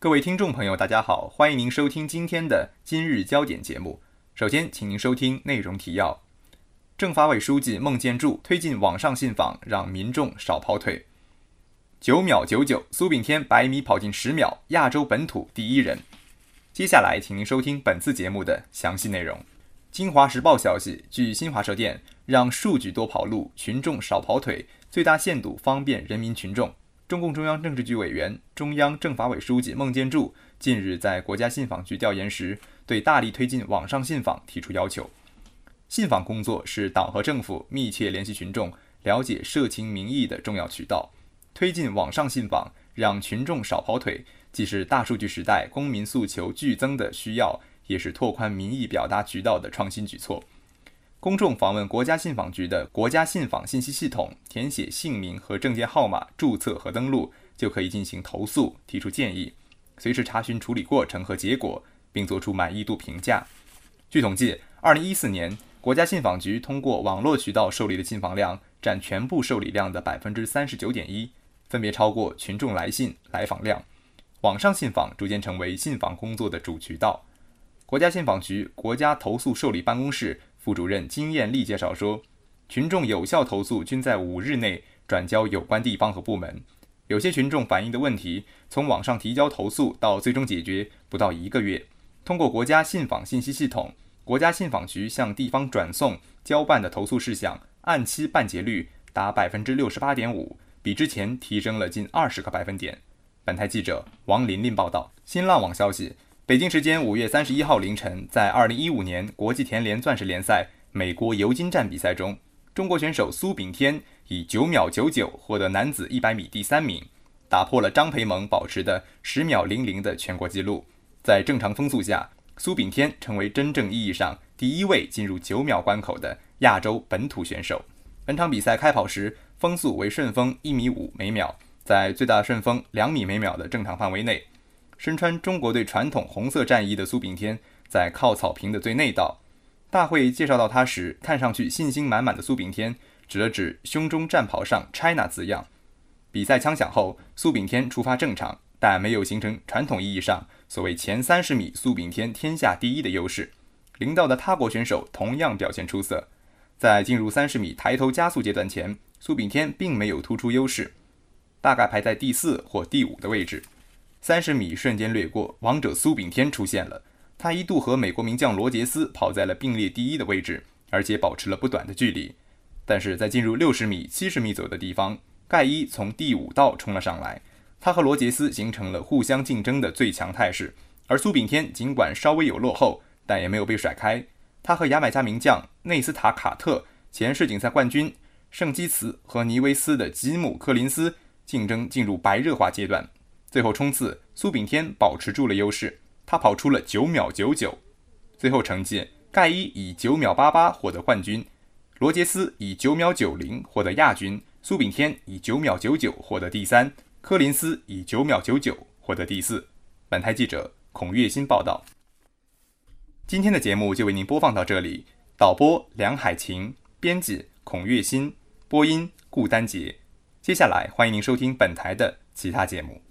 各位听众朋友，大家好，欢迎您收听今天的今日焦点节目。首先，请您收听内容提要：政法委书记孟建柱推进网上信访，让民众少跑腿。九秒九九，苏炳添百米跑进十秒，亚洲本土第一人。接下来，请您收听本次节目的详细内容。金华时报消息，据新华社电，让数据多跑路，群众少跑腿，最大限度方便人民群众。中共中央政治局委员、中央政法委书记孟建柱近日在国家信访局调研时，对大力推进网上信访提出要求。信访工作是党和政府密切联系群众、了解社情民意的重要渠道。推进网上信访，让群众少跑腿，既是大数据时代公民诉求剧增的需要，也是拓宽民意表达渠道的创新举措。公众访问国家信访局的国家信访信息系统，填写姓名和证件号码，注册和登录，就可以进行投诉、提出建议，随时查询处理过程和结果，并作出满意度评价。据统计，二零一四年国家信访局通过网络渠道受理的信访量占全部受理量的百分之三十九点一，分别超过群众来信、来访量。网上信访逐渐成为信访工作的主渠道。国家信访局国家投诉受理办公室。副主任金艳丽介绍说，群众有效投诉均在五日内转交有关地方和部门。有些群众反映的问题，从网上提交投诉到最终解决不到一个月。通过国家信访信息系统，国家信访局向地方转送交办的投诉事项按期办结率达百分之六十八点五，比之前提升了近二十个百分点。本台记者王琳琳报道。新浪网消息。北京时间五月三十一号凌晨，在二零一五年国际田联钻石联赛美国尤金站比赛中，中国选手苏炳添以九秒九九获得男子一百米第三名，打破了张培萌保持的十秒零零的全国纪录。在正常风速下，苏炳添成为真正意义上第一位进入九秒关口的亚洲本土选手。本场比赛开跑时，风速为顺风一米五每秒，在最大顺风两米每秒的正常范围内。身穿中国队传统红色战衣的苏炳添在靠草坪的最内道。大会介绍到他时，看上去信心满满的苏炳添指了指胸中战袍上 “China” 字样。比赛枪响后，苏炳添出发正常，但没有形成传统意义上所谓前三十米苏炳添天下第一的优势。领导的他国选手同样表现出色。在进入三十米抬头加速阶段前，苏炳添并没有突出优势，大概排在第四或第五的位置。三十米瞬间掠过，王者苏炳添出现了。他一度和美国名将罗杰斯跑在了并列第一的位置，而且保持了不短的距离。但是在进入六十米、七十米左右的地方，盖伊从第五道冲了上来，他和罗杰斯形成了互相竞争的最强态势。而苏炳添尽管稍微有落后，但也没有被甩开。他和牙买加名将内斯塔卡特、前世锦赛冠军圣基茨和尼维斯的吉姆科林斯竞争进入白热化阶段。最后冲刺，苏炳添保持住了优势，他跑出了九秒九九。最后成绩，盖伊以九秒八八获得冠军，罗杰斯以九秒九零获得亚军，苏炳添以九秒九九获得第三，科林斯以九秒九九获得第四。本台记者孔月新报道。今天的节目就为您播放到这里，导播梁海晴，编辑孔月新，播音顾丹杰。接下来欢迎您收听本台的其他节目。